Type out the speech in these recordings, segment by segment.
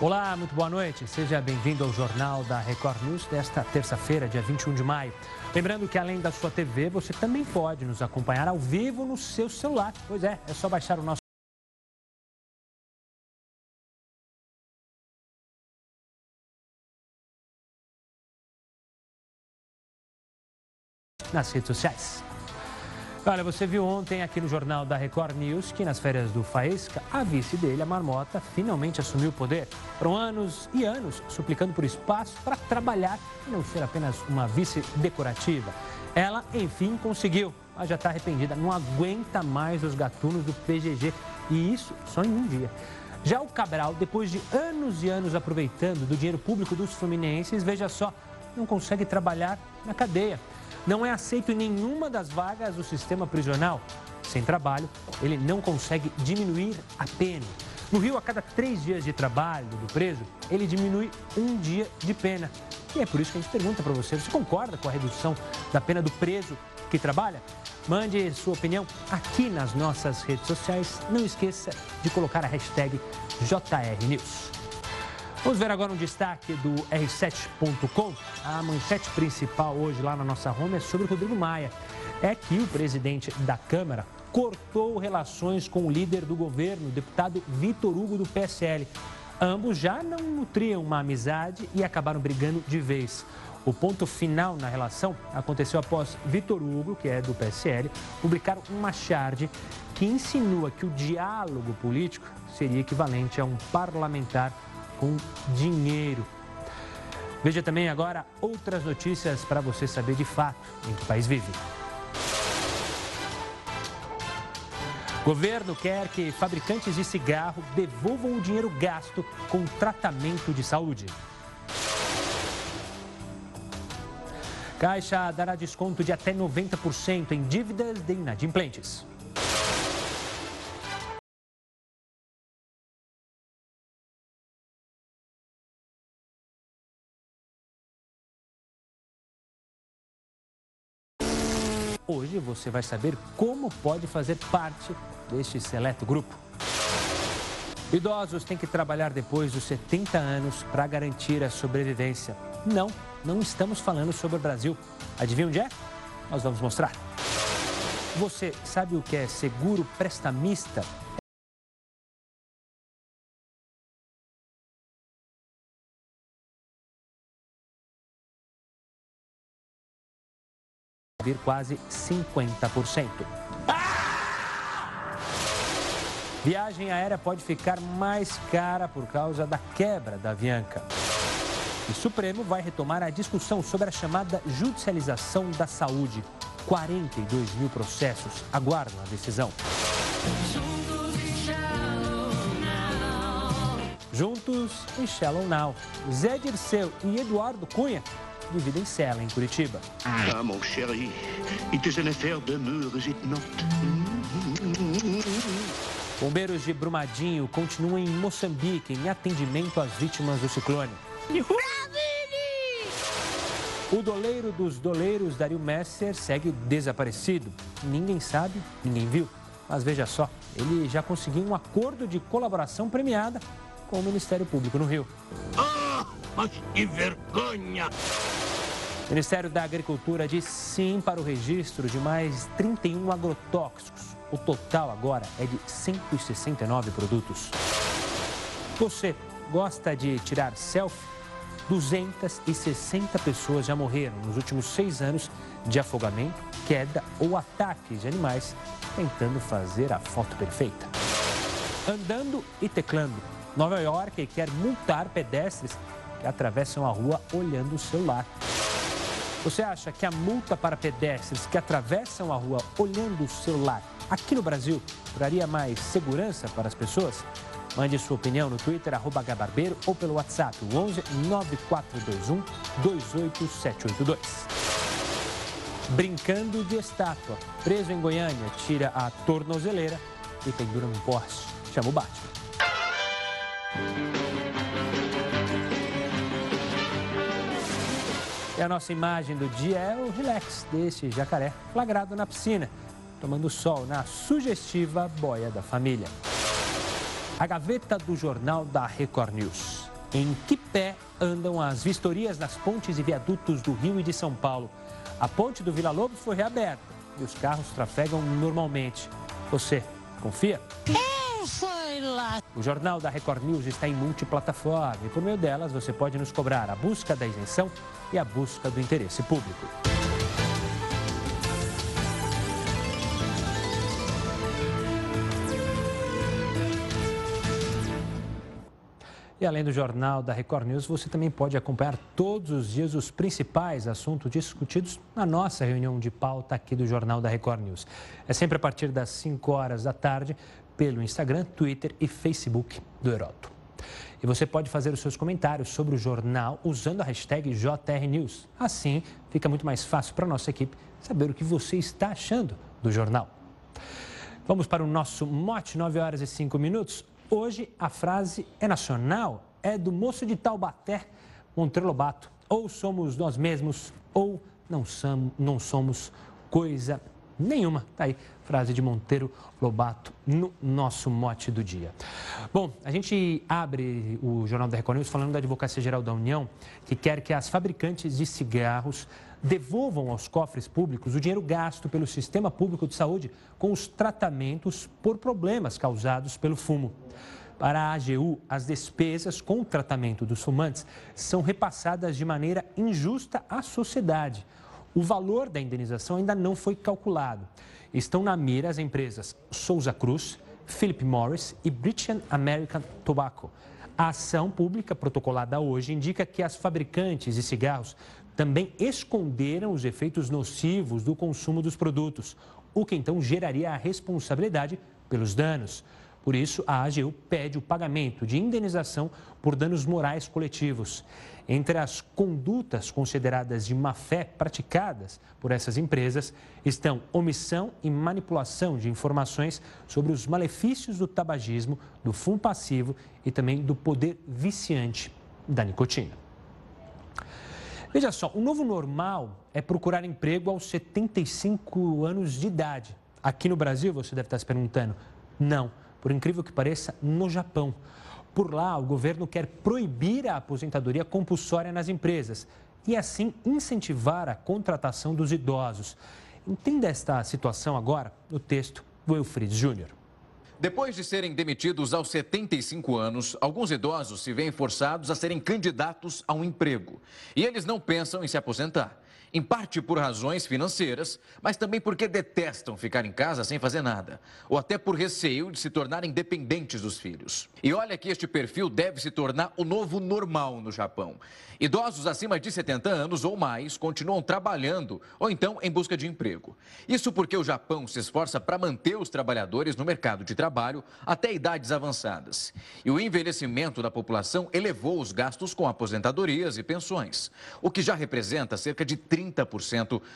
Olá, muito boa noite. Seja bem-vindo ao Jornal da Record News desta terça-feira, dia 21 de maio. Lembrando que além da sua TV, você também pode nos acompanhar ao vivo no seu celular. Pois é, é só baixar o nosso nas redes sociais. Olha, você viu ontem aqui no Jornal da Record News que nas férias do Faísca, a vice dele, a Marmota, finalmente assumiu o poder. Foram anos e anos suplicando por espaço para trabalhar e não ser apenas uma vice decorativa. Ela, enfim, conseguiu, mas já está arrependida, não aguenta mais os gatunos do PGG. E isso só em um dia. Já o Cabral, depois de anos e anos aproveitando do dinheiro público dos fluminenses, veja só, não consegue trabalhar na cadeia não é aceito em nenhuma das vagas do sistema prisional. Sem trabalho, ele não consegue diminuir a pena. No Rio, a cada três dias de trabalho do preso, ele diminui um dia de pena. E é por isso que a gente pergunta para você: você concorda com a redução da pena do preso que trabalha? Mande sua opinião aqui nas nossas redes sociais. Não esqueça de colocar a hashtag JRNews. Vamos ver agora um destaque do R7.com. A manchete principal hoje lá na nossa home é sobre o Rodrigo Maia. É que o presidente da Câmara cortou relações com o líder do governo, o deputado Vitor Hugo do PSL. Ambos já não nutriam uma amizade e acabaram brigando de vez. O ponto final na relação aconteceu após Vitor Hugo, que é do PSL, publicar uma charge que insinua que o diálogo político seria equivalente a um parlamentar com dinheiro. Veja também agora outras notícias para você saber de fato em que país vive. Governo quer que fabricantes de cigarro devolvam o dinheiro gasto com tratamento de saúde. Caixa dará desconto de até 90% em dívidas de inadimplentes. Hoje você vai saber como pode fazer parte deste seleto grupo. Idosos têm que trabalhar depois dos 70 anos para garantir a sobrevivência. Não, não estamos falando sobre o Brasil. Adivinha onde é? Nós vamos mostrar. Você sabe o que é seguro prestamista? Subir quase 50%. Viagem aérea pode ficar mais cara por causa da quebra da Avianca. O Supremo vai retomar a discussão sobre a chamada judicialização da saúde. 42 mil processos aguardam a decisão. Juntos e Shallow Now. Zé Dirceu e Eduardo Cunha dividem cela em Curitiba. Ah, mon chéri, it is an affair d'amour, is it not? Bombeiros de Brumadinho continuam em Moçambique em atendimento às vítimas do ciclone. O doleiro dos doleiros, Dario Messer, segue desaparecido. Ninguém sabe, ninguém viu. Mas veja só, ele já conseguiu um acordo de colaboração premiada com o Ministério Público no Rio. Ah, mas que vergonha! O Ministério da Agricultura diz sim para o registro de mais 31 agrotóxicos. O total agora é de 169 produtos. Você gosta de tirar selfie? 260 pessoas já morreram nos últimos seis anos de afogamento, queda ou ataques de animais tentando fazer a foto perfeita. Andando e teclando. Nova York quer multar pedestres que atravessam a rua olhando o celular. Você acha que a multa para pedestres que atravessam a rua olhando o celular aqui no Brasil traria mais segurança para as pessoas? Mande sua opinião no Twitter, arroba Gabarbeiro, ou pelo WhatsApp, 11 9421 28782. Brincando de estátua. Preso em Goiânia, tira a tornozeleira e pendura num poste. Chama o Batman. A nossa imagem do dia é o relax deste jacaré flagrado na piscina, tomando sol na sugestiva boia da família. A gaveta do jornal da Record News. Em que pé andam as vistorias nas pontes e viadutos do Rio e de São Paulo? A ponte do Vila Lobos foi reaberta e os carros trafegam normalmente. Você confia? Eu lá. O Jornal da Record News está em multiplataforma e por meio delas você pode nos cobrar a busca da isenção e a busca do interesse público. E além do jornal da Record News, você também pode acompanhar todos os dias os principais assuntos discutidos na nossa reunião de pauta aqui do Jornal da Record News. É sempre a partir das 5 horas da tarde pelo Instagram, Twitter e Facebook do Heroto. E você pode fazer os seus comentários sobre o jornal usando a hashtag JRNews. Assim, fica muito mais fácil para a nossa equipe saber o que você está achando do jornal. Vamos para o nosso mote, 9 horas e 5 minutos. Hoje a frase é nacional, é do moço de Taubaté, Monteiro. Ou somos nós mesmos, ou não somos, não somos coisa nenhuma. Tá aí, frase de Monteiro Lobato no nosso mote do dia. Bom, a gente abre o Jornal da Record News falando da Advocacia Geral da União, que quer que as fabricantes de cigarros devolvam aos cofres públicos o dinheiro gasto pelo Sistema Público de Saúde com os tratamentos por problemas causados pelo fumo. Para a AGU, as despesas com o tratamento dos fumantes são repassadas de maneira injusta à sociedade. O valor da indenização ainda não foi calculado. Estão na mira as empresas Souza Cruz, Philip Morris e British American Tobacco. A ação pública protocolada hoje indica que as fabricantes de cigarros também esconderam os efeitos nocivos do consumo dos produtos, o que então geraria a responsabilidade pelos danos. Por isso, a AGU pede o pagamento de indenização por danos morais coletivos. Entre as condutas consideradas de má-fé praticadas por essas empresas estão omissão e manipulação de informações sobre os malefícios do tabagismo, do fumo passivo e também do poder viciante da nicotina. Veja só, o novo normal é procurar emprego aos 75 anos de idade. Aqui no Brasil, você deve estar se perguntando, não. Por incrível que pareça, no Japão. Por lá, o governo quer proibir a aposentadoria compulsória nas empresas e, assim, incentivar a contratação dos idosos. Entenda esta situação agora no texto do Eufrides Júnior. Depois de serem demitidos aos 75 anos, alguns idosos se veem forçados a serem candidatos a um emprego. E eles não pensam em se aposentar. Em parte por razões financeiras, mas também porque detestam ficar em casa sem fazer nada, ou até por receio de se tornarem dependentes dos filhos. E olha que este perfil deve se tornar o novo normal no Japão. Idosos acima de 70 anos ou mais continuam trabalhando ou então em busca de emprego. Isso porque o Japão se esforça para manter os trabalhadores no mercado de trabalho até idades avançadas. E o envelhecimento da população elevou os gastos com aposentadorias e pensões, o que já representa cerca de 30%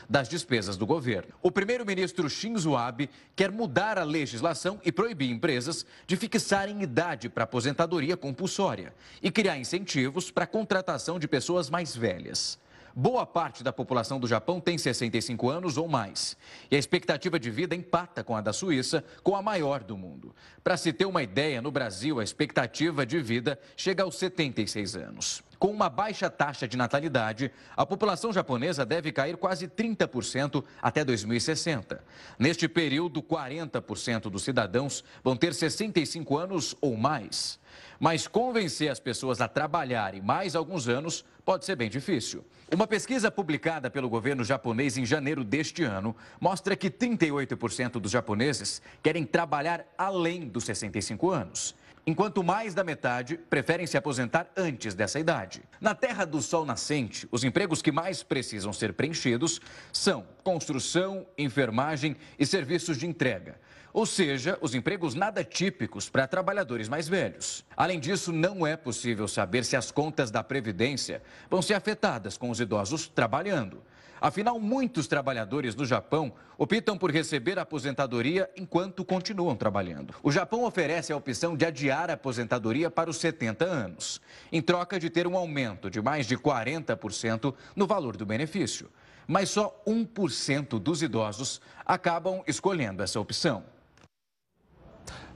das despesas do governo. O primeiro-ministro Shinzo Abe quer mudar a legislação e proibir empresas de fixarem idade para aposentadoria compulsória e criar incentivos para a contratação de pessoas mais velhas. Boa parte da população do Japão tem 65 anos ou mais. E a expectativa de vida empata com a da Suíça, com a maior do mundo. Para se ter uma ideia, no Brasil, a expectativa de vida chega aos 76 anos. Com uma baixa taxa de natalidade, a população japonesa deve cair quase 30% até 2060. Neste período, 40% dos cidadãos vão ter 65 anos ou mais. Mas convencer as pessoas a trabalharem mais alguns anos pode ser bem difícil. Uma pesquisa publicada pelo governo japonês em janeiro deste ano mostra que 38% dos japoneses querem trabalhar além dos 65 anos. Enquanto mais da metade preferem se aposentar antes dessa idade. Na terra do sol nascente, os empregos que mais precisam ser preenchidos são construção, enfermagem e serviços de entrega ou seja, os empregos nada típicos para trabalhadores mais velhos. Além disso, não é possível saber se as contas da Previdência vão ser afetadas com os idosos trabalhando. Afinal, muitos trabalhadores no Japão optam por receber a aposentadoria enquanto continuam trabalhando. O Japão oferece a opção de adiar a aposentadoria para os 70 anos, em troca de ter um aumento de mais de 40% no valor do benefício. Mas só 1% dos idosos acabam escolhendo essa opção.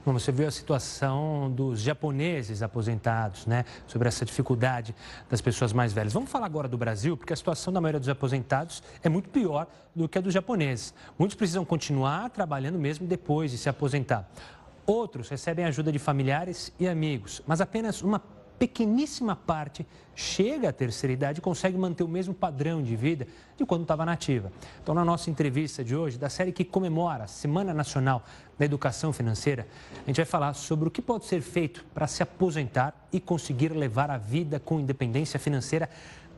Bom, você viu a situação dos japoneses aposentados, né? Sobre essa dificuldade das pessoas mais velhas. Vamos falar agora do Brasil, porque a situação da maioria dos aposentados é muito pior do que a dos japoneses. Muitos precisam continuar trabalhando mesmo depois de se aposentar. Outros recebem ajuda de familiares e amigos, mas apenas uma pequeníssima parte chega à terceira idade e consegue manter o mesmo padrão de vida de quando estava nativa. Então, na nossa entrevista de hoje, da série que comemora a Semana Nacional da Educação Financeira, a gente vai falar sobre o que pode ser feito para se aposentar e conseguir levar a vida com independência financeira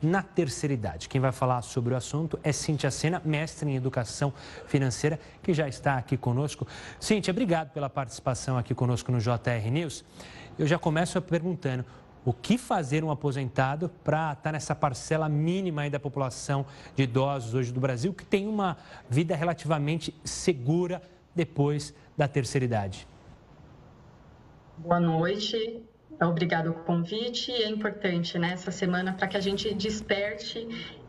na terceira idade. Quem vai falar sobre o assunto é Cíntia Sena, mestre em Educação Financeira, que já está aqui conosco. Cíntia, obrigado pela participação aqui conosco no JR News. Eu já começo perguntando, o que fazer um aposentado para estar tá nessa parcela mínima da população de idosos hoje do Brasil, que tem uma vida relativamente segura depois da terceira idade? Boa noite, obrigado pelo convite. É importante né, semana para que a gente desperte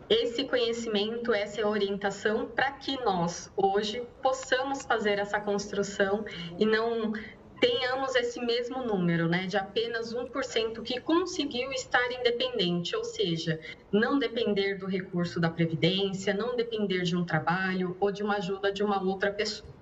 esse conhecimento, essa orientação para que nós hoje possamos fazer essa construção e não tenhamos esse mesmo número, né, de apenas 1% que conseguiu estar independente, ou seja, não depender do recurso da Previdência, não depender de um trabalho ou de uma ajuda de uma outra pessoa.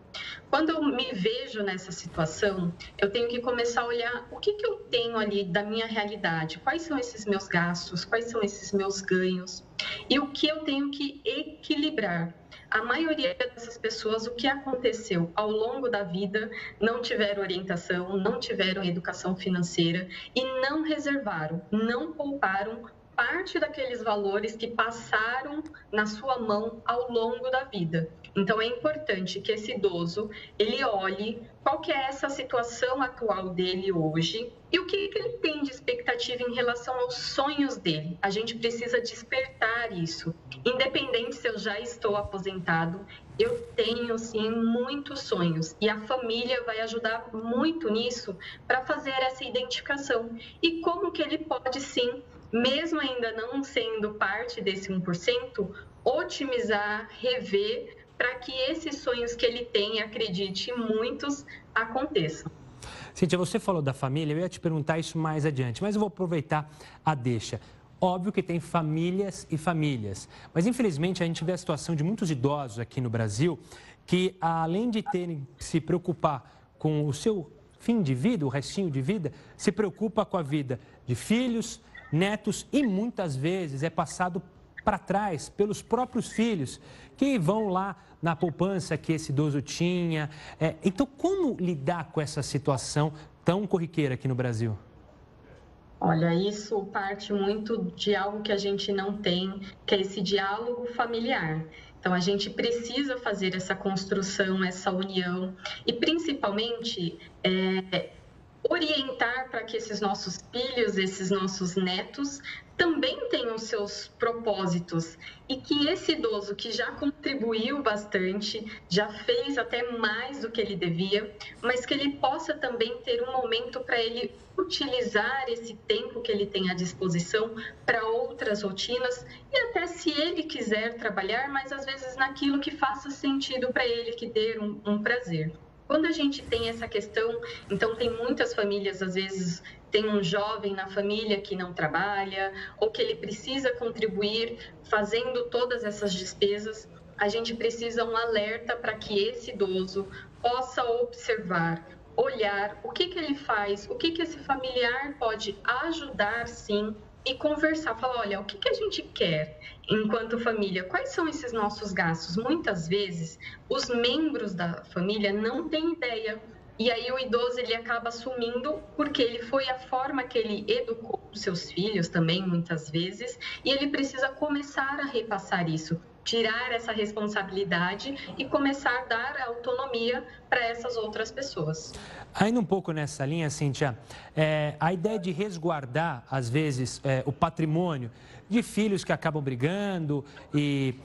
Quando eu me vejo nessa situação, eu tenho que começar a olhar o que, que eu tenho ali da minha realidade, quais são esses meus gastos, quais são esses meus ganhos e o que eu tenho que equilibrar a maioria dessas pessoas, o que aconteceu ao longo da vida, não tiveram orientação, não tiveram educação financeira e não reservaram, não pouparam parte daqueles valores que passaram na sua mão ao longo da vida. Então é importante que esse idoso ele olhe qual que é essa situação atual dele hoje e o que, que ele tem de expectativa em relação aos sonhos dele. A gente precisa despertar isso. Independente se eu já estou aposentado, eu tenho sim muitos sonhos e a família vai ajudar muito nisso para fazer essa identificação e como que ele pode sim, mesmo ainda não sendo parte desse 1%, otimizar, rever para que esses sonhos que ele tem, acredite, muitos aconteçam. Cíntia, você falou da família, eu ia te perguntar isso mais adiante, mas eu vou aproveitar a deixa. Óbvio que tem famílias e famílias, mas infelizmente a gente vê a situação de muitos idosos aqui no Brasil que, além de terem que se preocupar com o seu fim de vida, o restinho de vida, se preocupa com a vida de filhos, netos e muitas vezes é passado para trás pelos próprios filhos que vão lá na poupança que esse idoso tinha. É, então, como lidar com essa situação tão corriqueira aqui no Brasil? Olha, isso parte muito de algo que a gente não tem, que é esse diálogo familiar. Então, a gente precisa fazer essa construção, essa união e, principalmente, é, orientar para que esses nossos filhos, esses nossos netos também tenham seus propósitos e que esse idoso que já contribuiu bastante, já fez até mais do que ele devia, mas que ele possa também ter um momento para ele utilizar esse tempo que ele tem à disposição para outras rotinas e até se ele quiser trabalhar, mas às vezes naquilo que faça sentido para ele, que dê um, um prazer. Quando a gente tem essa questão, então tem muitas famílias, às vezes, tem um jovem na família que não trabalha ou que ele precisa contribuir fazendo todas essas despesas, a gente precisa um alerta para que esse idoso possa observar, olhar o que, que ele faz, o que, que esse familiar pode ajudar sim e conversar, falar, olha, o que, que a gente quer enquanto família? Quais são esses nossos gastos? Muitas vezes, os membros da família não têm ideia. E aí o idoso ele acaba assumindo porque ele foi a forma que ele educou os seus filhos também muitas vezes e ele precisa começar a repassar isso tirar essa responsabilidade e começar a dar autonomia para essas outras pessoas. Ainda um pouco nessa linha, Cíntia, é, a ideia de resguardar, às vezes, é, o patrimônio de filhos que acabam brigando e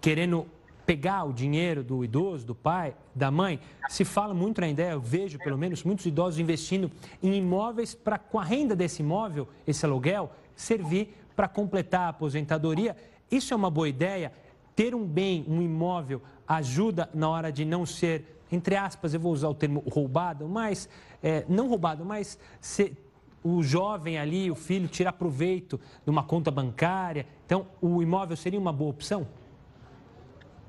querendo pegar o dinheiro do idoso, do pai, da mãe, se fala muito na ideia, eu vejo pelo menos muitos idosos investindo em imóveis para, com a renda desse imóvel, esse aluguel, servir para completar a aposentadoria. Isso é uma boa ideia? Ter um bem, um imóvel, ajuda na hora de não ser, entre aspas, eu vou usar o termo roubado, mas é, não roubado, mas se, o jovem ali, o filho, tira proveito de uma conta bancária. Então, o imóvel seria uma boa opção?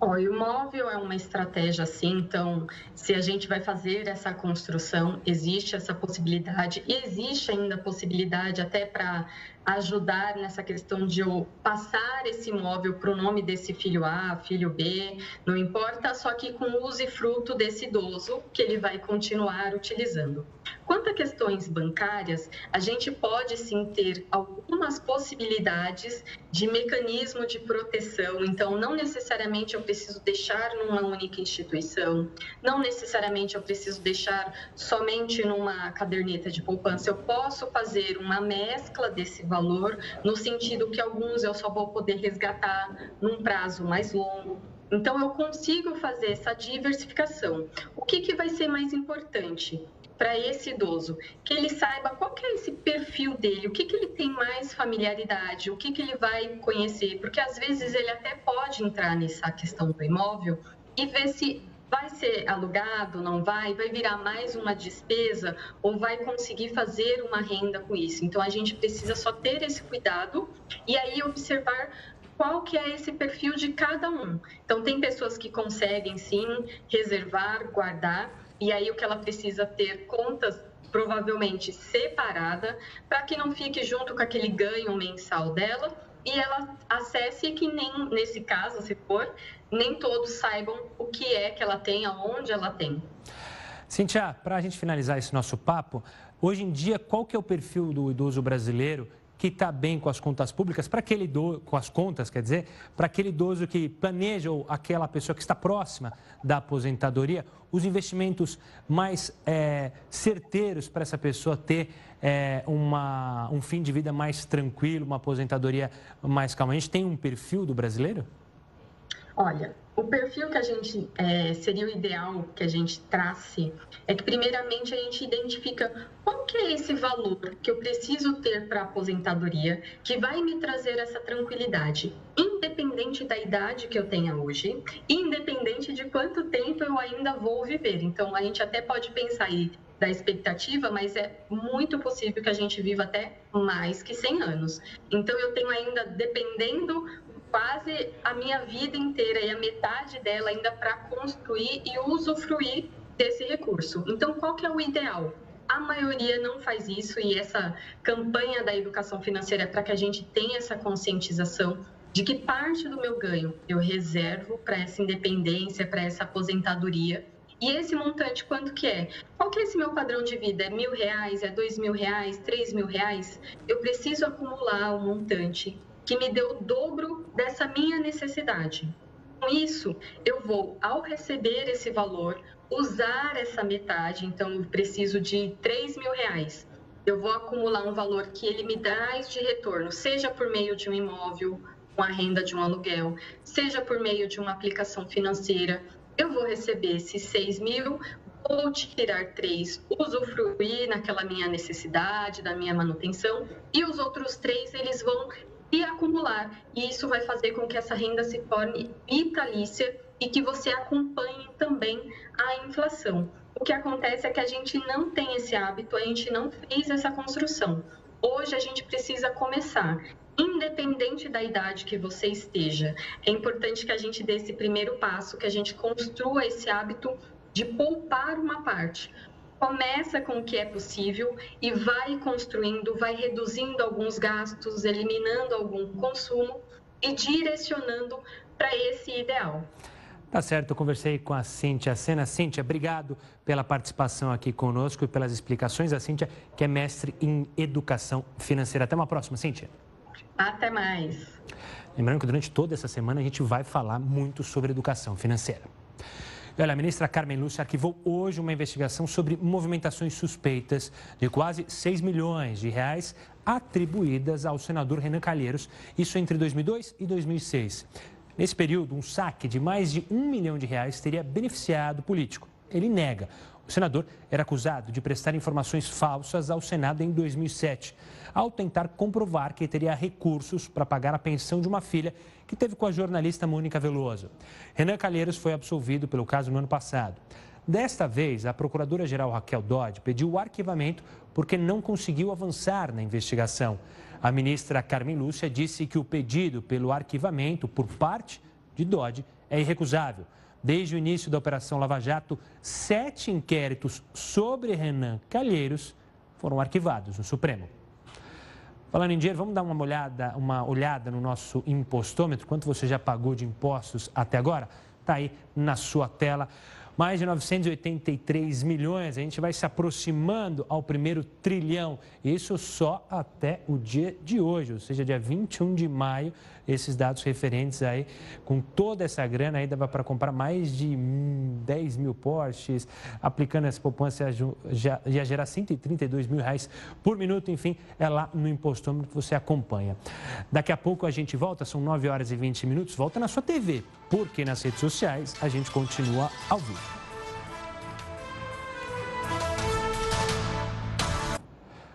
O imóvel é uma estratégia, sim. Então, se a gente vai fazer essa construção, existe essa possibilidade. E existe ainda a possibilidade até para ajudar nessa questão de eu passar esse imóvel para o nome desse filho A, filho B, não importa, só que com uso e fruto desse idoso que ele vai continuar utilizando. Quanto a questões bancárias, a gente pode sim ter algumas possibilidades de mecanismo de proteção, então não necessariamente eu preciso deixar numa única instituição, não necessariamente eu preciso deixar somente numa caderneta de poupança, eu posso fazer uma mescla desse valor, no sentido que alguns eu só vou poder resgatar num prazo mais longo. Então, eu consigo fazer essa diversificação. O que, que vai ser mais importante? Para esse idoso, que ele saiba qual é esse perfil dele, o que, que ele tem mais familiaridade, o que, que ele vai conhecer, porque às vezes ele até pode entrar nessa questão do imóvel e ver se vai ser alugado, não vai, vai virar mais uma despesa ou vai conseguir fazer uma renda com isso. Então a gente precisa só ter esse cuidado e aí observar qual que é esse perfil de cada um. Então tem pessoas que conseguem sim reservar, guardar e aí o que ela precisa ter contas provavelmente separada para que não fique junto com aquele ganho mensal dela e ela acesse que nem nesse caso, se for, nem todos saibam o que é que ela tem, aonde ela tem. Cintia, para a gente finalizar esse nosso papo, hoje em dia, qual que é o perfil do idoso brasileiro que está bem com as contas públicas, para aquele idoso, com as contas, quer dizer, para aquele idoso que planeja ou aquela pessoa que está próxima da aposentadoria, os investimentos mais é, certeiros para essa pessoa ter é, uma, um fim de vida mais tranquilo, uma aposentadoria mais calma. A gente tem um perfil do brasileiro? Olha, o perfil que a gente é, seria o ideal que a gente trace é que primeiramente a gente identifica qual que é esse valor que eu preciso ter para a aposentadoria que vai me trazer essa tranquilidade, independente da idade que eu tenha hoje, independente de quanto tempo eu ainda vou viver. Então a gente até pode pensar aí da expectativa, mas é muito possível que a gente viva até mais que 100 anos. Então eu tenho ainda dependendo quase a minha vida inteira e a metade dela ainda para construir e usufruir desse recurso. Então, qual que é o ideal? A maioria não faz isso e essa campanha da educação financeira é para que a gente tenha essa conscientização de que parte do meu ganho eu reservo para essa independência, para essa aposentadoria. E esse montante, quanto que é? Qual que é esse meu padrão de vida? É mil reais? É dois mil reais? Três mil reais? Eu preciso acumular um montante que me deu o dobro dessa minha necessidade. Com isso, eu vou, ao receber esse valor, usar essa metade, então eu preciso de 3 mil reais. Eu vou acumular um valor que ele me dá de retorno, seja por meio de um imóvel, com a renda de um aluguel, seja por meio de uma aplicação financeira. Eu vou receber esses 6 mil, vou tirar três, usufruir naquela minha necessidade, da minha manutenção, e os outros três eles vão e acumular. E isso vai fazer com que essa renda se torne vitalícia e que você acompanhe também a inflação. O que acontece é que a gente não tem esse hábito, a gente não fez essa construção. Hoje a gente precisa começar. Independente da idade que você esteja, é importante que a gente dê esse primeiro passo, que a gente construa esse hábito de poupar uma parte começa com o que é possível e vai construindo, vai reduzindo alguns gastos, eliminando algum consumo e direcionando para esse ideal. Tá certo, eu conversei com a Cíntia Sena. Cíntia, obrigado pela participação aqui conosco e pelas explicações. A Cíntia, que é mestre em educação financeira. Até uma próxima, Cíntia. Até mais. Lembrando que durante toda essa semana a gente vai falar muito sobre educação financeira. Olha, a ministra Carmen Lúcia arquivou hoje uma investigação sobre movimentações suspeitas de quase 6 milhões de reais atribuídas ao senador Renan Calheiros, isso entre 2002 e 2006. Nesse período, um saque de mais de um milhão de reais teria beneficiado o político. Ele nega. O senador era acusado de prestar informações falsas ao Senado em 2007 ao tentar comprovar que teria recursos para pagar a pensão de uma filha que teve com a jornalista Mônica Veloso. Renan Calheiros foi absolvido pelo caso no ano passado. Desta vez, a procuradora-geral Raquel Dodge pediu o arquivamento porque não conseguiu avançar na investigação. A ministra Carmen Lúcia disse que o pedido pelo arquivamento por parte de Dodge é irrecusável. Desde o início da Operação Lava Jato, sete inquéritos sobre Renan Calheiros foram arquivados no Supremo. Falando em dinheiro, vamos dar uma olhada, uma olhada no nosso impostômetro. Quanto você já pagou de impostos até agora? Está aí na sua tela mais de 983 milhões. A gente vai se aproximando ao primeiro trilhão. Isso só até o dia de hoje, ou seja, dia 21 de maio. Esses dados referentes aí, com toda essa grana, aí dava para comprar mais de 10 mil Porsches. Aplicando essa poupança, já, ia gerar 132 mil reais por minuto. Enfim, é lá no impostômetro que você acompanha. Daqui a pouco a gente volta, são 9 horas e 20 minutos. Volta na sua TV, porque nas redes sociais a gente continua ao vivo.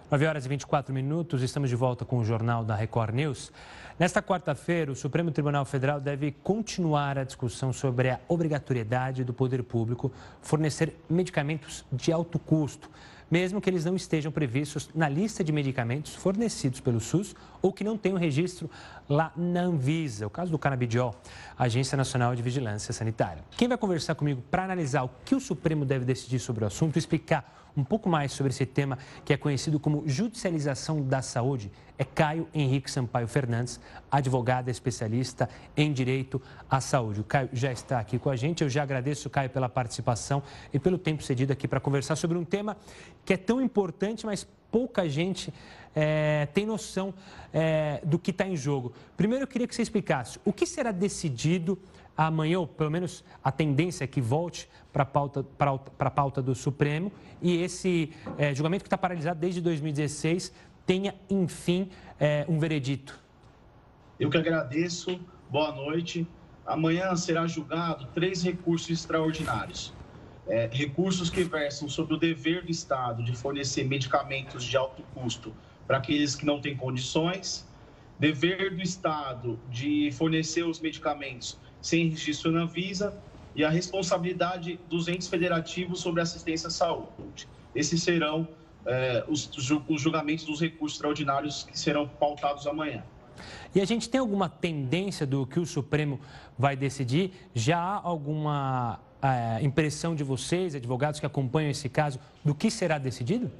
9 horas e 24 minutos, estamos de volta com o Jornal da Record News. Nesta quarta-feira, o Supremo Tribunal Federal deve continuar a discussão sobre a obrigatoriedade do poder público fornecer medicamentos de alto custo, mesmo que eles não estejam previstos na lista de medicamentos fornecidos pelo SUS ou que não tenham registro lá na Anvisa, o caso do canabidiol, Agência Nacional de Vigilância Sanitária. Quem vai conversar comigo para analisar o que o Supremo deve decidir sobre o assunto, explicar um pouco mais sobre esse tema que é conhecido como judicialização da saúde é Caio Henrique Sampaio Fernandes, advogado especialista em direito à saúde. O Caio já está aqui com a gente. Eu já agradeço, Caio, pela participação e pelo tempo cedido aqui para conversar sobre um tema que é tão importante, mas pouca gente é, tem noção é, do que está em jogo. Primeiro, eu queria que você explicasse o que será decidido amanhã, ou pelo menos a tendência é que volte para a pauta, pauta do Supremo e esse é, julgamento que está paralisado desde 2016 tenha, enfim, é, um veredito. Eu que agradeço, boa noite. Amanhã será julgado três recursos extraordinários. É, recursos que versam sobre o dever do Estado de fornecer medicamentos de alto custo para aqueles que não têm condições, dever do Estado de fornecer os medicamentos sem registro na Visa e a responsabilidade dos entes federativos sobre assistência à saúde. Esses serão é, os, os julgamentos dos recursos extraordinários que serão pautados amanhã. E a gente tem alguma tendência do que o Supremo vai decidir? Já há alguma é, impressão de vocês, advogados que acompanham esse caso, do que será decidido?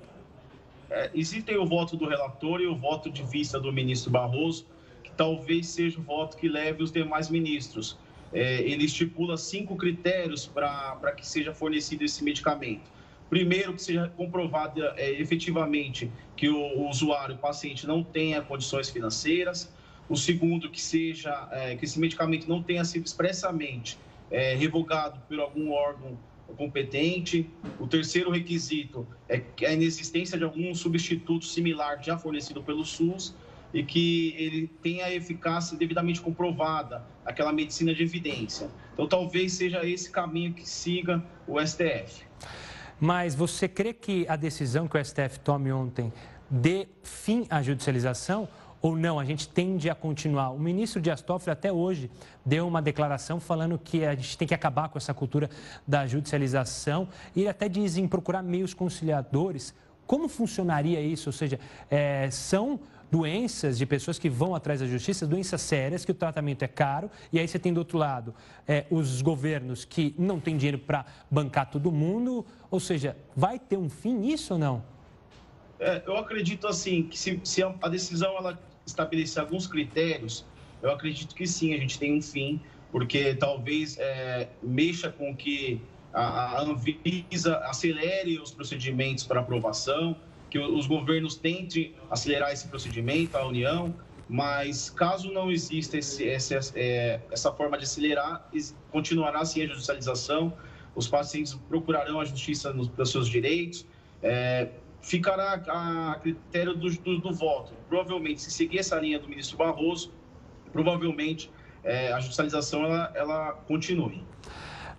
É, existem o voto do relator e o voto de vista do ministro Barroso, que talvez seja o voto que leve os demais ministros é, ele estipula cinco critérios para que seja fornecido esse medicamento. Primeiro, que seja comprovado é, efetivamente que o, o, usuário, o paciente, não tenha condições financeiras. O segundo, que seja é, que esse medicamento não tenha sido expressamente é, revogado por algum órgão competente. O terceiro requisito é a inexistência de algum substituto similar já fornecido pelo SUS e que ele tenha eficácia devidamente comprovada, aquela medicina de evidência. Então, talvez seja esse caminho que siga o STF. Mas você crê que a decisão que o STF tome ontem dê fim à judicialização ou não? A gente tende a continuar. O ministro Dias Toffoli até hoje deu uma declaração falando que a gente tem que acabar com essa cultura da judicialização e até diz em procurar meios conciliadores. Como funcionaria isso? Ou seja, é, são doenças de pessoas que vão atrás da justiça, doenças sérias, que o tratamento é caro, e aí você tem do outro lado é, os governos que não têm dinheiro para bancar todo mundo, ou seja, vai ter um fim nisso ou não? É, eu acredito assim, que se, se, a decisão ela estabelecer alguns critérios, eu acredito que sim, a gente tem um fim, porque talvez é, mexa com que a, a Anvisa acelere os procedimentos para aprovação, que os governos tentem acelerar esse procedimento, a União, mas caso não exista esse, esse, é, essa forma de acelerar, continuará assim a judicialização, os pacientes procurarão a justiça nos, pelos seus direitos, é, ficará a critério do, do, do, voto. Provavelmente, se seguir essa linha do ministro Barroso, provavelmente é, a judicialização ela, ela continue.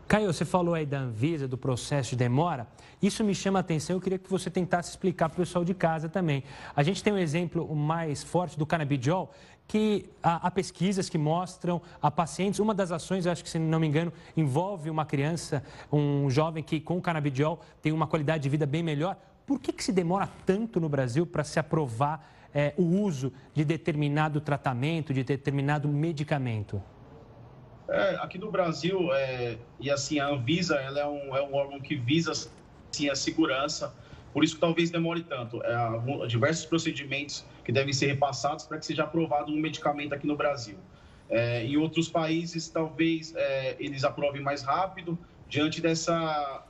Caio, você falou aí da Anvisa, do processo de demora. Isso me chama a atenção, eu queria que você tentasse explicar para o pessoal de casa também. A gente tem um exemplo mais forte do canabidiol, que há, há, pesquisas que mostram a pacientes, uma das ações, acho que se não me engano, envolve uma criança, um jovem que com canabidiol tem uma qualidade de vida bem melhor. Por que, que se demora tanto no Brasil para se aprovar é, o uso de determinado tratamento, de determinado medicamento? É, aqui no Brasil, é, e assim, a Anvisa ela é, um, é um órgão que visa assim, a segurança, por isso talvez demore tanto. É, diversos procedimentos que devem ser repassados para que seja aprovado um medicamento aqui no Brasil. É, em outros países, talvez é, eles aprovem mais rápido, diante dessa,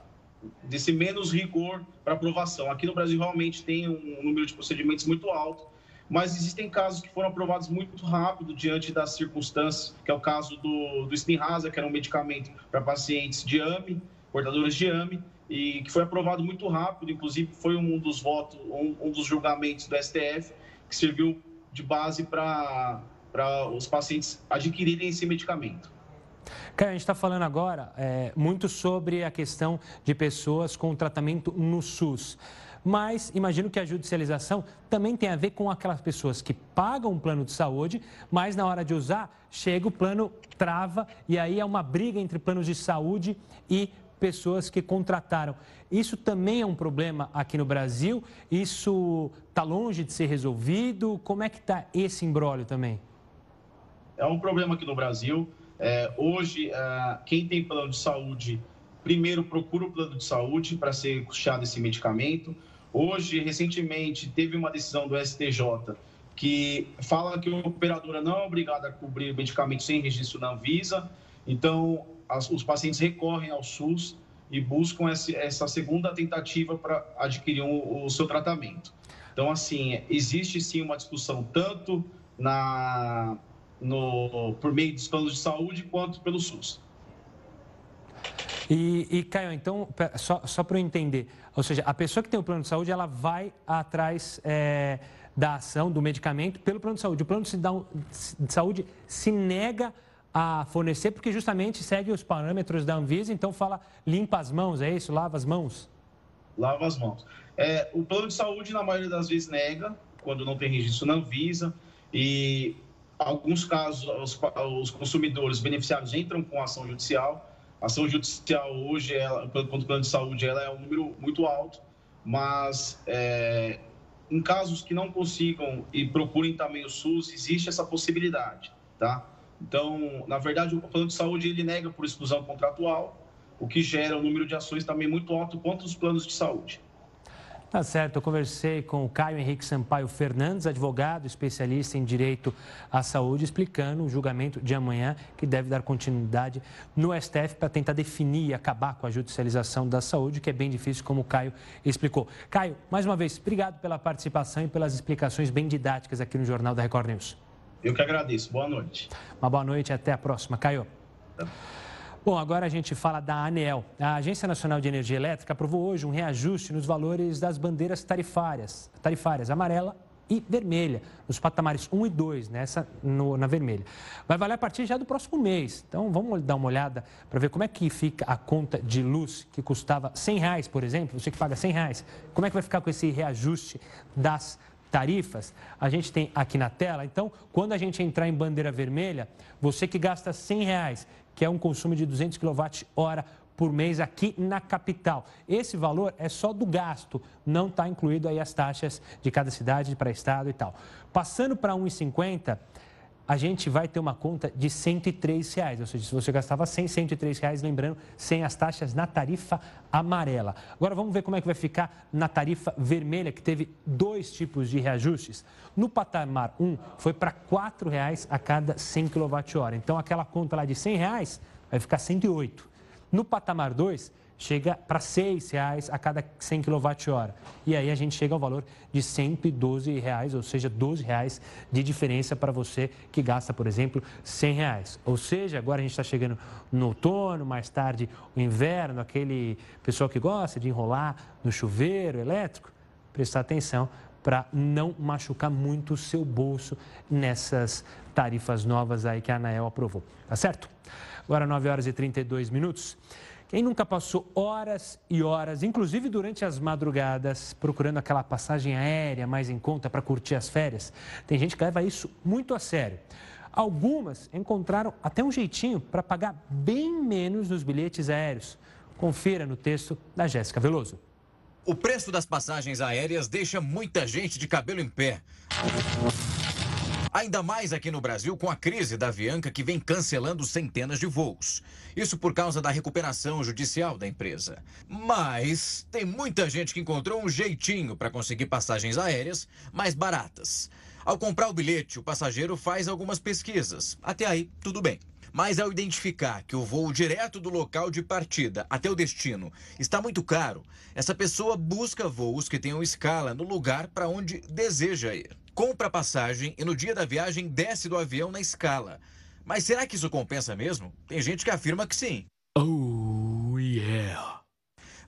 desse menos rigor para aprovação. Aqui no Brasil, realmente tem um número de procedimentos muito alto mas existem casos que foram aprovados muito rápido diante das circunstâncias, que é o caso do, do Spinraza, que era um medicamento para pacientes de AME, portadores de AME, e que foi aprovado muito rápido, inclusive foi um dos votos, um, um dos julgamentos do STF, que serviu de base para os pacientes adquirirem esse medicamento. Cara, a gente está falando agora é, muito sobre a questão de pessoas com tratamento no SUS mas imagino que a judicialização também tem a ver com aquelas pessoas que pagam um plano de saúde, mas na hora de usar, chega o plano, trava, e aí é uma briga entre planos de saúde e pessoas que contrataram. Isso também é um problema aqui no Brasil? Isso está longe de ser resolvido? Como é que está esse embrólio também? É um problema aqui no Brasil. É, hoje, quem tem plano de saúde, primeiro procura o plano de saúde para ser custeado esse medicamento. Hoje, recentemente, teve uma decisão do STJ que fala que a operadora não é obrigada a cobrir medicamentos sem registro na Anvisa. Então, as, os pacientes recorrem ao SUS e buscam esse, essa segunda tentativa para adquirir um, o seu tratamento. Então, assim, existe sim uma discussão tanto na, no, por meio dos planos de saúde quanto pelo SUS. E, e Caio, então, só, só para eu entender, ou seja, a pessoa que tem o plano de saúde, ela vai atrás é, da ação, do medicamento, pelo plano de saúde. O plano de saúde se nega a fornecer porque justamente segue os parâmetros da Anvisa, então fala limpa as mãos, é isso? Lava as mãos? Lava as mãos. É, o plano de saúde, na maioria das vezes, nega, quando não tem registro na Anvisa, e alguns casos os, os consumidores beneficiários entram com ação judicial, ação judicial hoje, ela, quanto plano de saúde, ela é um número muito alto, mas é, em casos que não consigam e procurem também o SUS, existe essa possibilidade, tá? Então, na verdade, o plano de saúde ele nega por exclusão contratual, o que gera um número de ações também muito alto contra os planos de saúde. Tá certo, eu conversei com o Caio Henrique Sampaio Fernandes, advogado especialista em direito à saúde, explicando o julgamento de amanhã, que deve dar continuidade no STF para tentar definir e acabar com a judicialização da saúde, que é bem difícil, como o Caio explicou. Caio, mais uma vez, obrigado pela participação e pelas explicações bem didáticas aqui no Jornal da Record News. Eu que agradeço. Boa noite. Uma boa noite e até a próxima. Caio. Tá. Bom, agora a gente fala da ANEEL. A Agência Nacional de Energia Elétrica aprovou hoje um reajuste nos valores das bandeiras tarifárias, tarifárias amarela e vermelha, nos patamares 1 e 2, nessa no, na vermelha. Vai valer a partir já do próximo mês. Então, vamos dar uma olhada para ver como é que fica a conta de luz que custava 100 reais, por exemplo, você que paga 100 reais, como é que vai ficar com esse reajuste das tarifas, a gente tem aqui na tela. Então, quando a gente entrar em bandeira vermelha, você que gasta 100 reais que é um consumo de 200 kWh por mês aqui na capital. Esse valor é só do gasto, não está incluído aí as taxas de cada cidade, para estado e tal. Passando para 1,50, a gente vai ter uma conta de 103 reais. Ou seja, se você gastava 100, 103 reais, lembrando, sem as taxas na tarifa amarela. Agora vamos ver como é que vai ficar na tarifa vermelha, que teve dois tipos de reajustes. No patamar 1, foi para R$ reais a cada 100 kWh. Então, aquela conta lá de 100 reais vai ficar 108. No patamar 2, chega para R$ 6,00 a cada 100 kWh. E aí a gente chega ao valor de 112 reais, ou seja, 12 reais de diferença para você que gasta, por exemplo, 100 reais. Ou seja, agora a gente está chegando no outono, mais tarde o inverno, aquele pessoal que gosta de enrolar no chuveiro elétrico, prestar atenção para não machucar muito o seu bolso nessas tarifas novas aí que a Anael aprovou. Tá certo? Agora 9 horas e 32 minutos. Quem nunca passou horas e horas, inclusive durante as madrugadas, procurando aquela passagem aérea mais em conta para curtir as férias? Tem gente que leva isso muito a sério. Algumas encontraram até um jeitinho para pagar bem menos nos bilhetes aéreos. Confira no texto da Jéssica Veloso. O preço das passagens aéreas deixa muita gente de cabelo em pé. Ainda mais aqui no Brasil com a crise da Avianca que vem cancelando centenas de voos. Isso por causa da recuperação judicial da empresa. Mas tem muita gente que encontrou um jeitinho para conseguir passagens aéreas mais baratas. Ao comprar o bilhete, o passageiro faz algumas pesquisas. Até aí, tudo bem. Mas ao identificar que o voo direto do local de partida até o destino está muito caro, essa pessoa busca voos que tenham escala no lugar para onde deseja ir compra a passagem e no dia da viagem desce do avião na escala. Mas será que isso compensa mesmo? Tem gente que afirma que sim. Oh, yeah.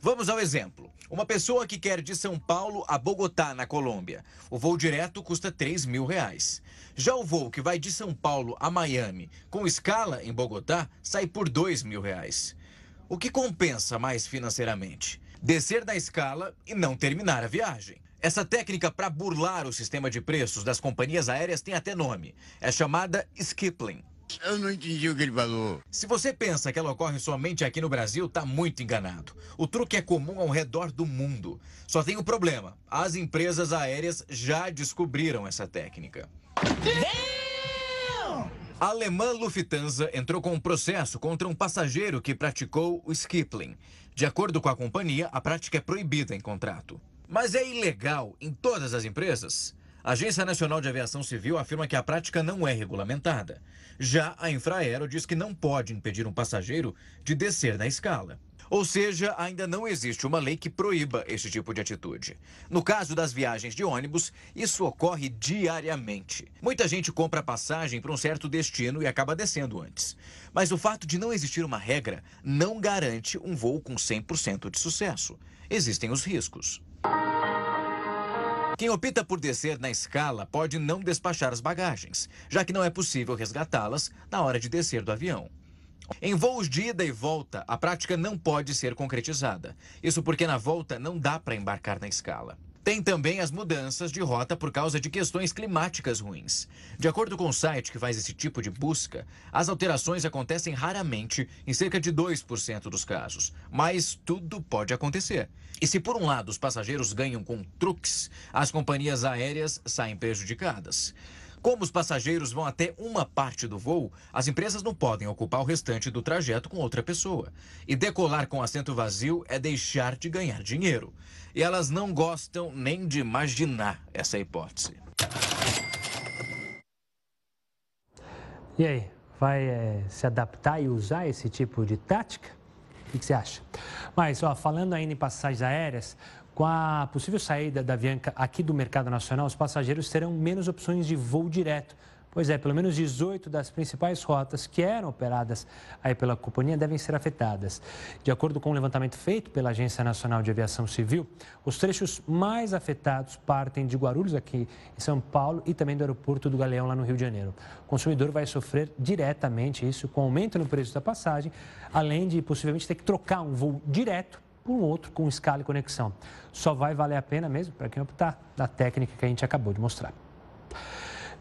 Vamos ao exemplo. Uma pessoa que quer de São Paulo a Bogotá, na Colômbia. O voo direto custa 3 mil reais. Já o voo que vai de São Paulo a Miami, com escala em Bogotá, sai por 2 mil reais. O que compensa mais financeiramente? Descer da escala e não terminar a viagem. Essa técnica para burlar o sistema de preços das companhias aéreas tem até nome. É chamada skipping. Eu não entendi o que ele falou. Se você pensa que ela ocorre somente aqui no Brasil, está muito enganado. O truque é comum ao redor do mundo. Só tem um problema: as empresas aéreas já descobriram essa técnica. A alemã Lufthansa entrou com um processo contra um passageiro que praticou o skipping. De acordo com a companhia, a prática é proibida em contrato. Mas é ilegal em todas as empresas? A Agência Nacional de Aviação Civil afirma que a prática não é regulamentada. Já a Infraero diz que não pode impedir um passageiro de descer na escala. Ou seja, ainda não existe uma lei que proíba esse tipo de atitude. No caso das viagens de ônibus, isso ocorre diariamente. Muita gente compra passagem para um certo destino e acaba descendo antes. Mas o fato de não existir uma regra não garante um voo com 100% de sucesso. Existem os riscos. Quem opta por descer na escala pode não despachar as bagagens, já que não é possível resgatá-las na hora de descer do avião. Em voos de ida e volta, a prática não pode ser concretizada. Isso porque na volta não dá para embarcar na escala. Tem também as mudanças de rota por causa de questões climáticas ruins. De acordo com o site que faz esse tipo de busca, as alterações acontecem raramente, em cerca de 2% dos casos. Mas tudo pode acontecer. E se por um lado os passageiros ganham com truques, as companhias aéreas saem prejudicadas. Como os passageiros vão até uma parte do voo, as empresas não podem ocupar o restante do trajeto com outra pessoa. E decolar com assento vazio é deixar de ganhar dinheiro. E elas não gostam nem de imaginar essa hipótese. E aí, vai é, se adaptar e usar esse tipo de tática? O que, você acha? Mas, ó, falando ainda em passagens aéreas, com a possível saída da Avianca aqui do mercado nacional, os passageiros terão menos opções de voo direto. Pois é, pelo menos 18 das principais rotas que eram operadas aí pela companhia devem ser afetadas. De acordo com o um levantamento feito pela Agência Nacional de Aviação Civil, os trechos mais afetados partem de Guarulhos, aqui em São Paulo, e também do aeroporto do Galeão, lá no Rio de Janeiro. O consumidor vai sofrer diretamente isso com aumento no preço da passagem, além de possivelmente ter que trocar um voo direto por um outro com escala e conexão. Só vai valer a pena mesmo para quem optar da técnica que a gente acabou de mostrar.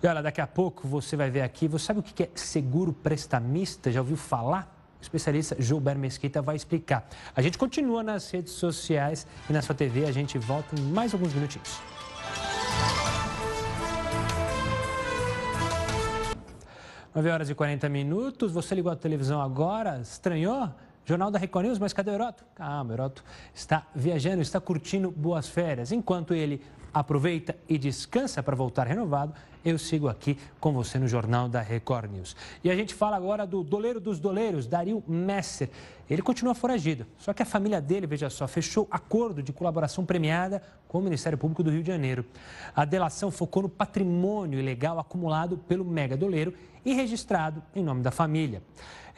E olha, daqui a pouco você vai ver aqui, você sabe o que é seguro prestamista? Já ouviu falar? O especialista Gilberto Mesquita vai explicar. A gente continua nas redes sociais e na sua TV. A gente volta em mais alguns minutinhos. Nove horas e 40 minutos. Você ligou a televisão agora? Estranhou? Jornal da Record News, mas cadê o Heroto? Calma, o Heroto está viajando, está curtindo boas férias. Enquanto ele aproveita e descansa para voltar renovado, eu sigo aqui com você no Jornal da Record News. E a gente fala agora do doleiro dos doleiros, Dario Messer. Ele continua foragido, só que a família dele, veja só, fechou acordo de colaboração premiada com o Ministério Público do Rio de Janeiro. A delação focou no patrimônio ilegal acumulado pelo mega doleiro e registrado em nome da família.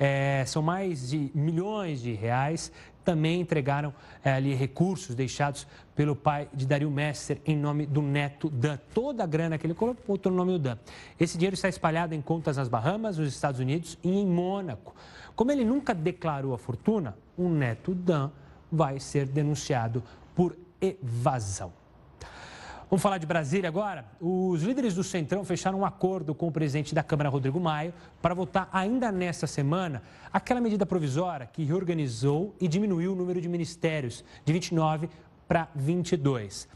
É, são mais de milhões de reais, também entregaram é, ali recursos deixados pelo pai de Dario Messer em nome do neto Dan. Toda a grana que ele colocou, botou no nome do Dan. Esse dinheiro está espalhado em contas nas Bahamas, nos Estados Unidos e em Mônaco. Como ele nunca declarou a fortuna, o neto Dan vai ser denunciado por evasão. Vamos falar de Brasília agora? Os líderes do Centrão fecharam um acordo com o presidente da Câmara, Rodrigo Maio, para votar ainda nesta semana aquela medida provisória que reorganizou e diminuiu o número de ministérios de 29 para 22.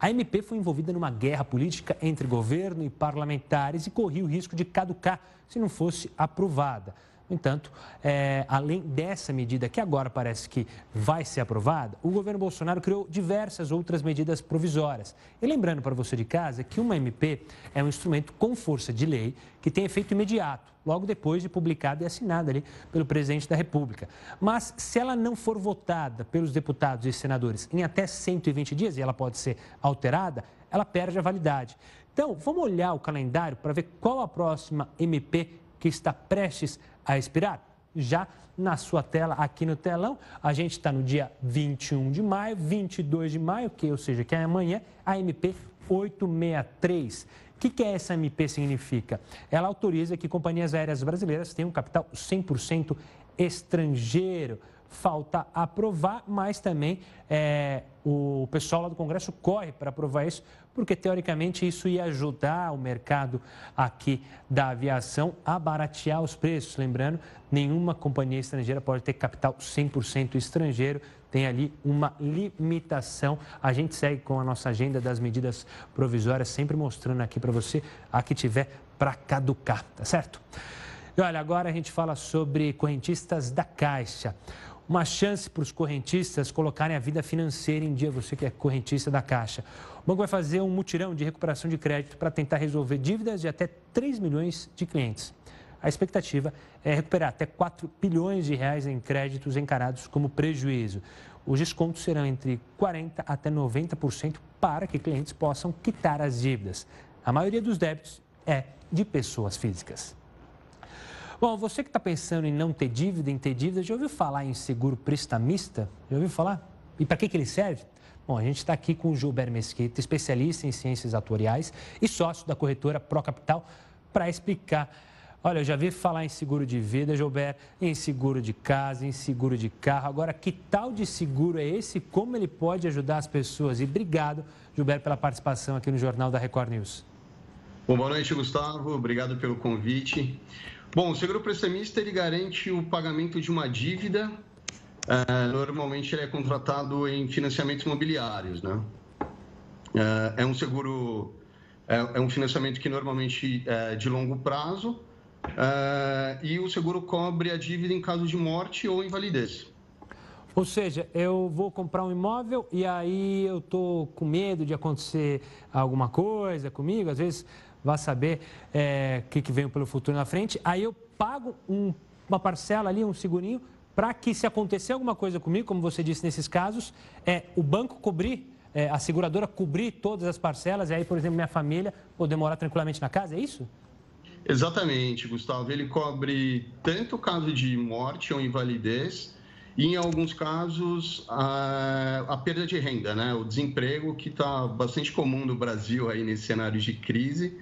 A MP foi envolvida numa guerra política entre governo e parlamentares e corria o risco de caducar se não fosse aprovada. No entanto, é, além dessa medida que agora parece que vai ser aprovada, o governo Bolsonaro criou diversas outras medidas provisórias. E lembrando para você de casa que uma MP é um instrumento com força de lei que tem efeito imediato, logo depois de publicada e assinada ali pelo presidente da República. Mas se ela não for votada pelos deputados e senadores em até 120 dias, e ela pode ser alterada, ela perde a validade. Então, vamos olhar o calendário para ver qual a próxima MP que está prestes a expirar? Já na sua tela, aqui no telão, a gente está no dia 21 de maio, 22 de maio, que, ou seja, que é amanhã, a MP 863. O que, que é essa MP significa? Ela autoriza que companhias aéreas brasileiras tenham capital 100% estrangeiro falta aprovar, mas também é, o pessoal lá do Congresso corre para aprovar isso, porque teoricamente isso ia ajudar o mercado aqui da aviação a baratear os preços. Lembrando, nenhuma companhia estrangeira pode ter capital 100% estrangeiro, tem ali uma limitação. A gente segue com a nossa agenda das medidas provisórias, sempre mostrando aqui para você a que tiver para caducar, tá certo? E olha, agora a gente fala sobre correntistas da Caixa uma chance para os correntistas colocarem a vida financeira em dia, você que é correntista da Caixa. O banco vai fazer um mutirão de recuperação de crédito para tentar resolver dívidas de até 3 milhões de clientes. A expectativa é recuperar até 4 bilhões de reais em créditos encarados como prejuízo. Os descontos serão entre 40% até 90% para que clientes possam quitar as dívidas. A maioria dos débitos é de pessoas físicas. Bom, você que está pensando em não ter dívida, em ter dívida, já ouviu falar em seguro prestamista? Já ouviu falar? E para que, que ele serve? Bom, a gente está aqui com o Gilberto Mesquita, especialista em ciências atuariais e sócio da corretora Pro Capital, para explicar. Olha, eu já vi falar em seguro de vida, Gilberto, em seguro de casa, em seguro de carro. Agora, que tal de seguro é esse? Como ele pode ajudar as pessoas? E obrigado, Gilberto, pela participação aqui no Jornal da Record News. Bom, boa noite, Gustavo. Obrigado pelo convite. Bom, o seguro prestamista ele garante o pagamento de uma dívida. Uh, normalmente ele é contratado em financiamentos imobiliários, né? Uh, é um seguro, é, é, um financiamento que normalmente é de longo prazo uh, e o seguro cobre a dívida em caso de morte ou invalidez. Ou seja, eu vou comprar um imóvel e aí eu tô com medo de acontecer alguma coisa comigo, às vezes vá saber o é, que, que vem pelo futuro na frente. Aí eu pago um, uma parcela ali, um segurinho, para que se acontecer alguma coisa comigo, como você disse nesses casos, é o banco cobrir, é, a seguradora cobrir todas as parcelas, e aí, por exemplo, minha família poder morar tranquilamente na casa, é isso? Exatamente, Gustavo. Ele cobre tanto o caso de morte ou invalidez, e em alguns casos a, a perda de renda, né? o desemprego que está bastante comum no Brasil aí nesse cenário de crise.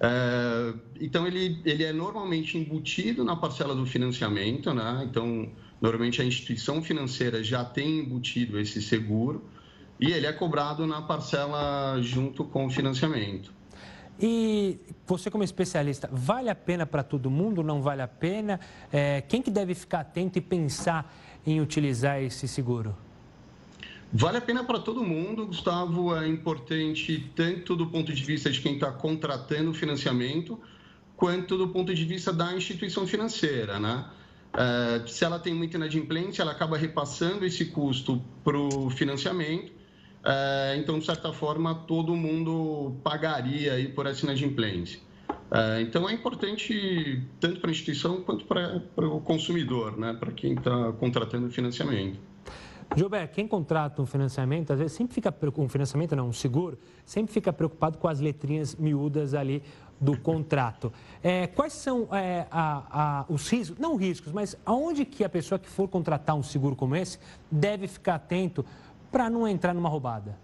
É, então ele, ele é normalmente embutido na parcela do financiamento, né? então normalmente a instituição financeira já tem embutido esse seguro e ele é cobrado na parcela junto com o financiamento. E você como especialista, vale a pena para todo mundo? Não vale a pena? É, quem que deve ficar atento e pensar em utilizar esse seguro? Vale a pena para todo mundo, Gustavo. É importante tanto do ponto de vista de quem está contratando o financiamento, quanto do ponto de vista da instituição financeira, né? É, se ela tem muita inadimplência, ela acaba repassando esse custo para o financiamento. É, então, de certa forma, todo mundo pagaria aí por essa inadimplência. É, então é importante tanto para a instituição quanto para, para o consumidor, né? para quem está contratando financiamento. Gilberto, quem contrata um financiamento, às vezes sempre fica um financiamento, não, um seguro, sempre fica preocupado com as letrinhas miúdas ali do contrato. É, quais são é, a, a, os riscos, não riscos, mas aonde que a pessoa que for contratar um seguro como esse deve ficar atento para não entrar numa roubada?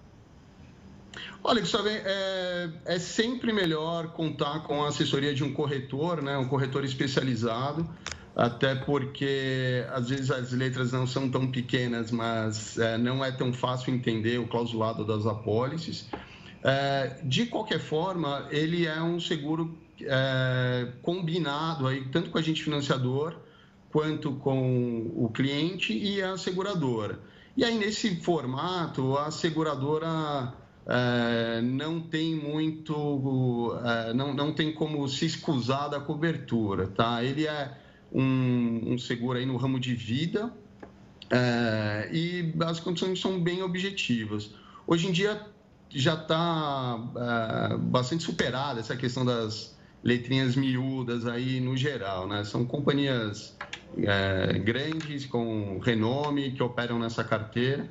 Olha, Gustavo, é, é sempre melhor contar com a assessoria de um corretor, né, um corretor especializado até porque às vezes as letras não são tão pequenas, mas é, não é tão fácil entender o clausulado das apólices. É, de qualquer forma, ele é um seguro é, combinado aí, tanto com a gente financiador quanto com o cliente e a seguradora. E aí, nesse formato, a seguradora é, não tem muito, é, não, não tem como se escusar da cobertura, tá? Ele é um, um seguro aí no ramo de vida é, e as condições são bem objetivas. Hoje em dia já está bastante superada essa questão das letrinhas miúdas aí no geral, né? São companhias é, grandes com renome que operam nessa carteira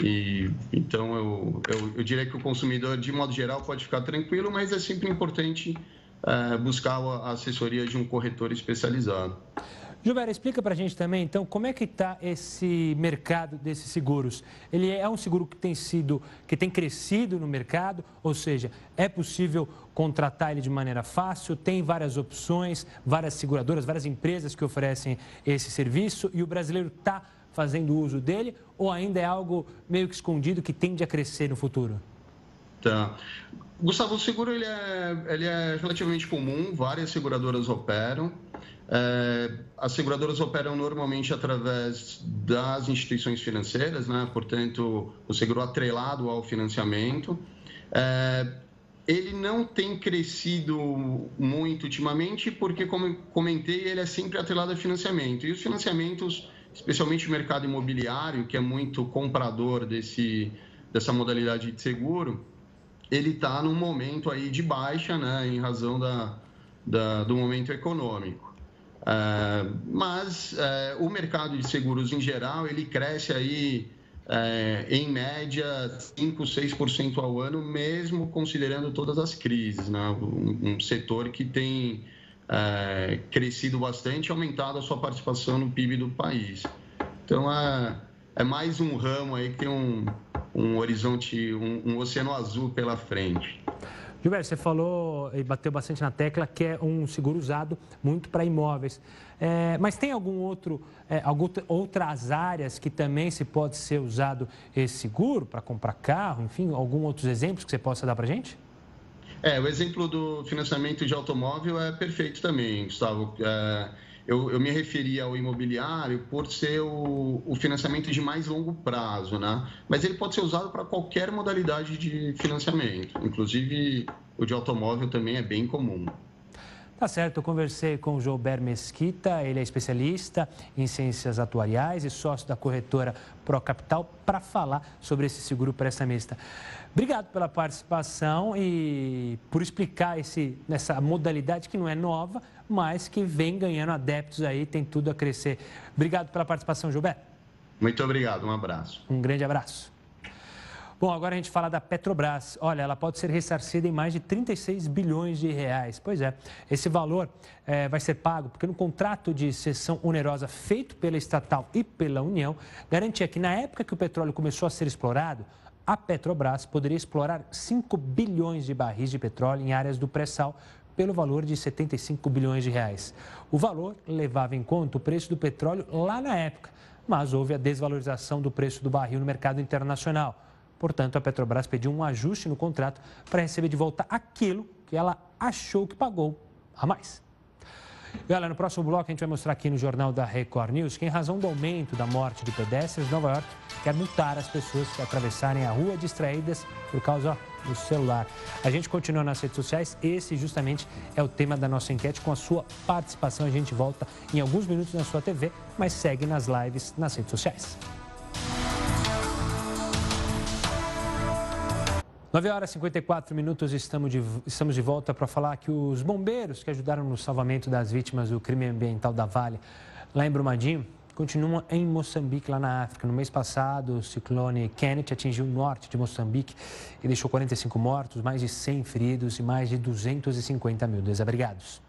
e então eu, eu, eu, diria que o consumidor de modo geral pode ficar tranquilo, mas é sempre importante é, buscar a assessoria de um corretor especializado. Gilberto, explica para a gente também, então, como é que está esse mercado desses seguros? Ele é um seguro que tem sido, que tem crescido no mercado, ou seja, é possível contratar ele de maneira fácil, tem várias opções, várias seguradoras, várias empresas que oferecem esse serviço e o brasileiro está fazendo uso dele ou ainda é algo meio que escondido que tende a crescer no futuro? Tá. Gustavo, o seguro ele é, ele é relativamente comum, várias seguradoras operam. É, as seguradoras operam normalmente através das instituições financeiras, né? portanto, o seguro atrelado ao financiamento. É, ele não tem crescido muito ultimamente, porque, como comentei, ele é sempre atrelado a financiamento. E os financiamentos, especialmente o mercado imobiliário, que é muito comprador desse, dessa modalidade de seguro, ele está num momento aí de baixa, né, em razão da, da do momento econômico. É, mas é, o mercado de seguros em geral, ele cresce aí é, em média 5, 6% ao ano, mesmo considerando todas as crises, né? um, um setor que tem é, crescido bastante, aumentado a sua participação no PIB do país. Então, é, é mais um ramo aí que tem um, um horizonte, um, um oceano azul pela frente. Gilberto, você falou e bateu bastante na tecla que é um seguro usado muito para imóveis. É, mas tem algum outro, é, algum, outras áreas que também se pode ser usado esse seguro para comprar carro, enfim, algum outros exemplos que você possa dar para a gente? É, o exemplo do financiamento de automóvel é perfeito também, Gustavo. É, eu, eu me referi ao imobiliário por ser o, o, financiamento de mais longo prazo, né? Mas ele pode ser usado para qualquer modalidade de financiamento, inclusive o de automóvel também é bem comum. Tá certo, eu conversei com o Joubert Mesquita, ele é especialista em ciências atuariais e sócio da corretora Procapital, para falar sobre esse seguro prestamista. Obrigado pela participação e por explicar esse, essa modalidade que não é nova, mas que vem ganhando adeptos aí, tem tudo a crescer. Obrigado pela participação, Gilberto. Muito obrigado, um abraço. Um grande abraço. Bom, agora a gente fala da Petrobras. Olha, ela pode ser ressarcida em mais de 36 bilhões de reais. Pois é, esse valor é, vai ser pago porque no contrato de cessão onerosa feito pela estatal e pela União, garantia que na época que o petróleo começou a ser explorado, a Petrobras poderia explorar 5 bilhões de barris de petróleo em áreas do pré-sal pelo valor de 75 bilhões de reais. O valor levava em conta o preço do petróleo lá na época, mas houve a desvalorização do preço do barril no mercado internacional. Portanto, a Petrobras pediu um ajuste no contrato para receber de volta aquilo que ela achou que pagou a mais. Galera, no próximo bloco a gente vai mostrar aqui no Jornal da Record News que, em razão do aumento da morte de pedestres, Nova York quer multar as pessoas que atravessarem a rua distraídas por causa do celular. A gente continua nas redes sociais, esse justamente é o tema da nossa enquete. Com a sua participação, a gente volta em alguns minutos na sua TV, mas segue nas lives nas redes sociais. 9 horas e 54 minutos, estamos de, estamos de volta para falar que os bombeiros que ajudaram no salvamento das vítimas do crime ambiental da Vale, lá em Brumadinho, continua em Moçambique, lá na África. No mês passado, o ciclone Kenneth atingiu o norte de Moçambique e deixou 45 mortos, mais de 100 feridos e mais de 250 mil desabrigados.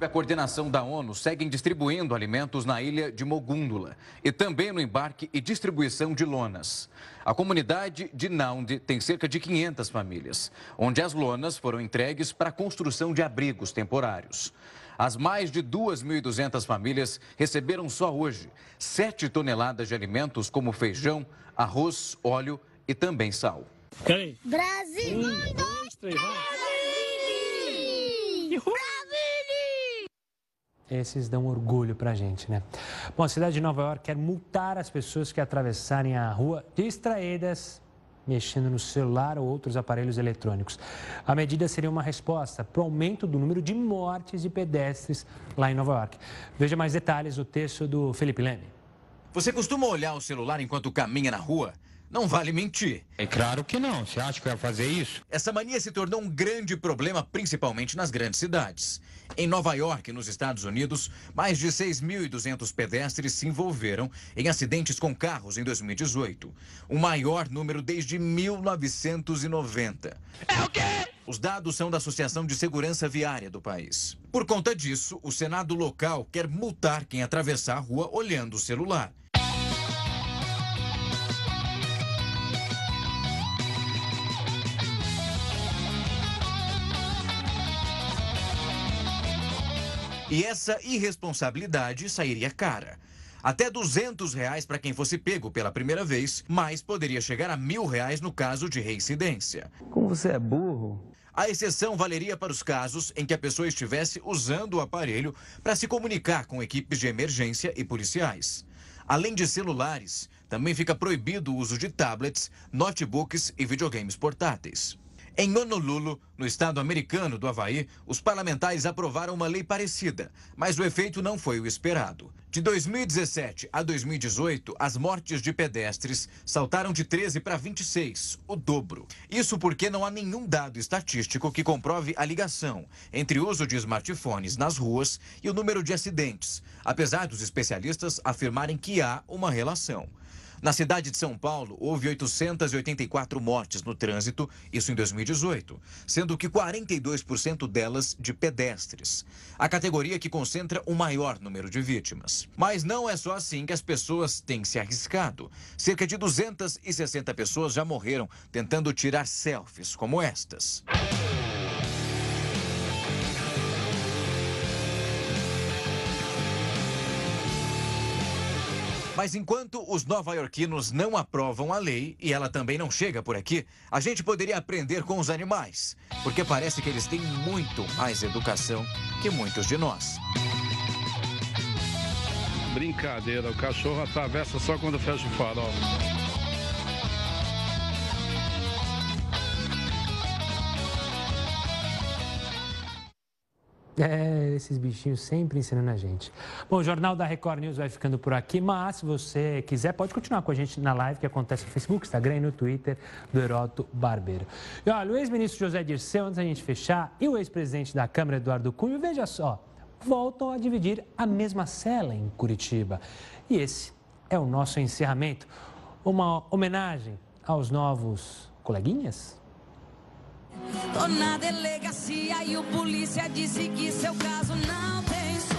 A coordenação da ONU, seguem distribuindo alimentos na ilha de Mogúndula e também no embarque e distribuição de lonas. A comunidade de Naundi tem cerca de 500 famílias, onde as lonas foram entregues para a construção de abrigos temporários. As mais de 2.200 famílias receberam só hoje 7 toneladas de alimentos como feijão, arroz, óleo e também sal. Brasil! Um, dois, três, Esses dão orgulho pra gente, né? Bom, a cidade de Nova York quer multar as pessoas que atravessarem a rua distraídas, mexendo no celular ou outros aparelhos eletrônicos. A medida seria uma resposta para o aumento do número de mortes de pedestres lá em Nova York. Veja mais detalhes no texto do Felipe Leme. Você costuma olhar o celular enquanto caminha na rua? Não vale mentir. É claro que não. Você acha que vai fazer isso? Essa mania se tornou um grande problema, principalmente nas grandes cidades. Em Nova York, nos Estados Unidos, mais de 6.200 pedestres se envolveram em acidentes com carros em 2018. O maior número desde 1990. É o quê? Os dados são da Associação de Segurança Viária do país. Por conta disso, o Senado local quer multar quem atravessar a rua olhando o celular. E essa irresponsabilidade sairia cara. Até 200 reais para quem fosse pego pela primeira vez, mas poderia chegar a mil reais no caso de reincidência. Como você é burro? A exceção valeria para os casos em que a pessoa estivesse usando o aparelho para se comunicar com equipes de emergência e policiais. Além de celulares, também fica proibido o uso de tablets, notebooks e videogames portáteis. Em Honolulu, no estado americano do Havaí, os parlamentares aprovaram uma lei parecida, mas o efeito não foi o esperado. De 2017 a 2018, as mortes de pedestres saltaram de 13 para 26, o dobro. Isso porque não há nenhum dado estatístico que comprove a ligação entre o uso de smartphones nas ruas e o número de acidentes, apesar dos especialistas afirmarem que há uma relação. Na cidade de São Paulo, houve 884 mortes no trânsito, isso em 2018, sendo que 42% delas de pedestres. A categoria que concentra o maior número de vítimas. Mas não é só assim que as pessoas têm se arriscado. Cerca de 260 pessoas já morreram tentando tirar selfies como estas. Mas enquanto os nova-iorquinos não aprovam a lei e ela também não chega por aqui, a gente poderia aprender com os animais, porque parece que eles têm muito mais educação que muitos de nós. Brincadeira, o cachorro atravessa só quando fecha o farol. É, esses bichinhos sempre ensinando a gente. Bom, o Jornal da Record News vai ficando por aqui, mas se você quiser, pode continuar com a gente na live que acontece no Facebook, Instagram e no Twitter do Heroto Barbeiro. E olha, o ex-ministro José Dirceu, antes da gente fechar, e o ex-presidente da Câmara, Eduardo Cunha, veja só, voltam a dividir a mesma cela em Curitiba. E esse é o nosso encerramento. Uma homenagem aos novos coleguinhas? Tô na delegacia e o polícia disse que seu caso não tem solução.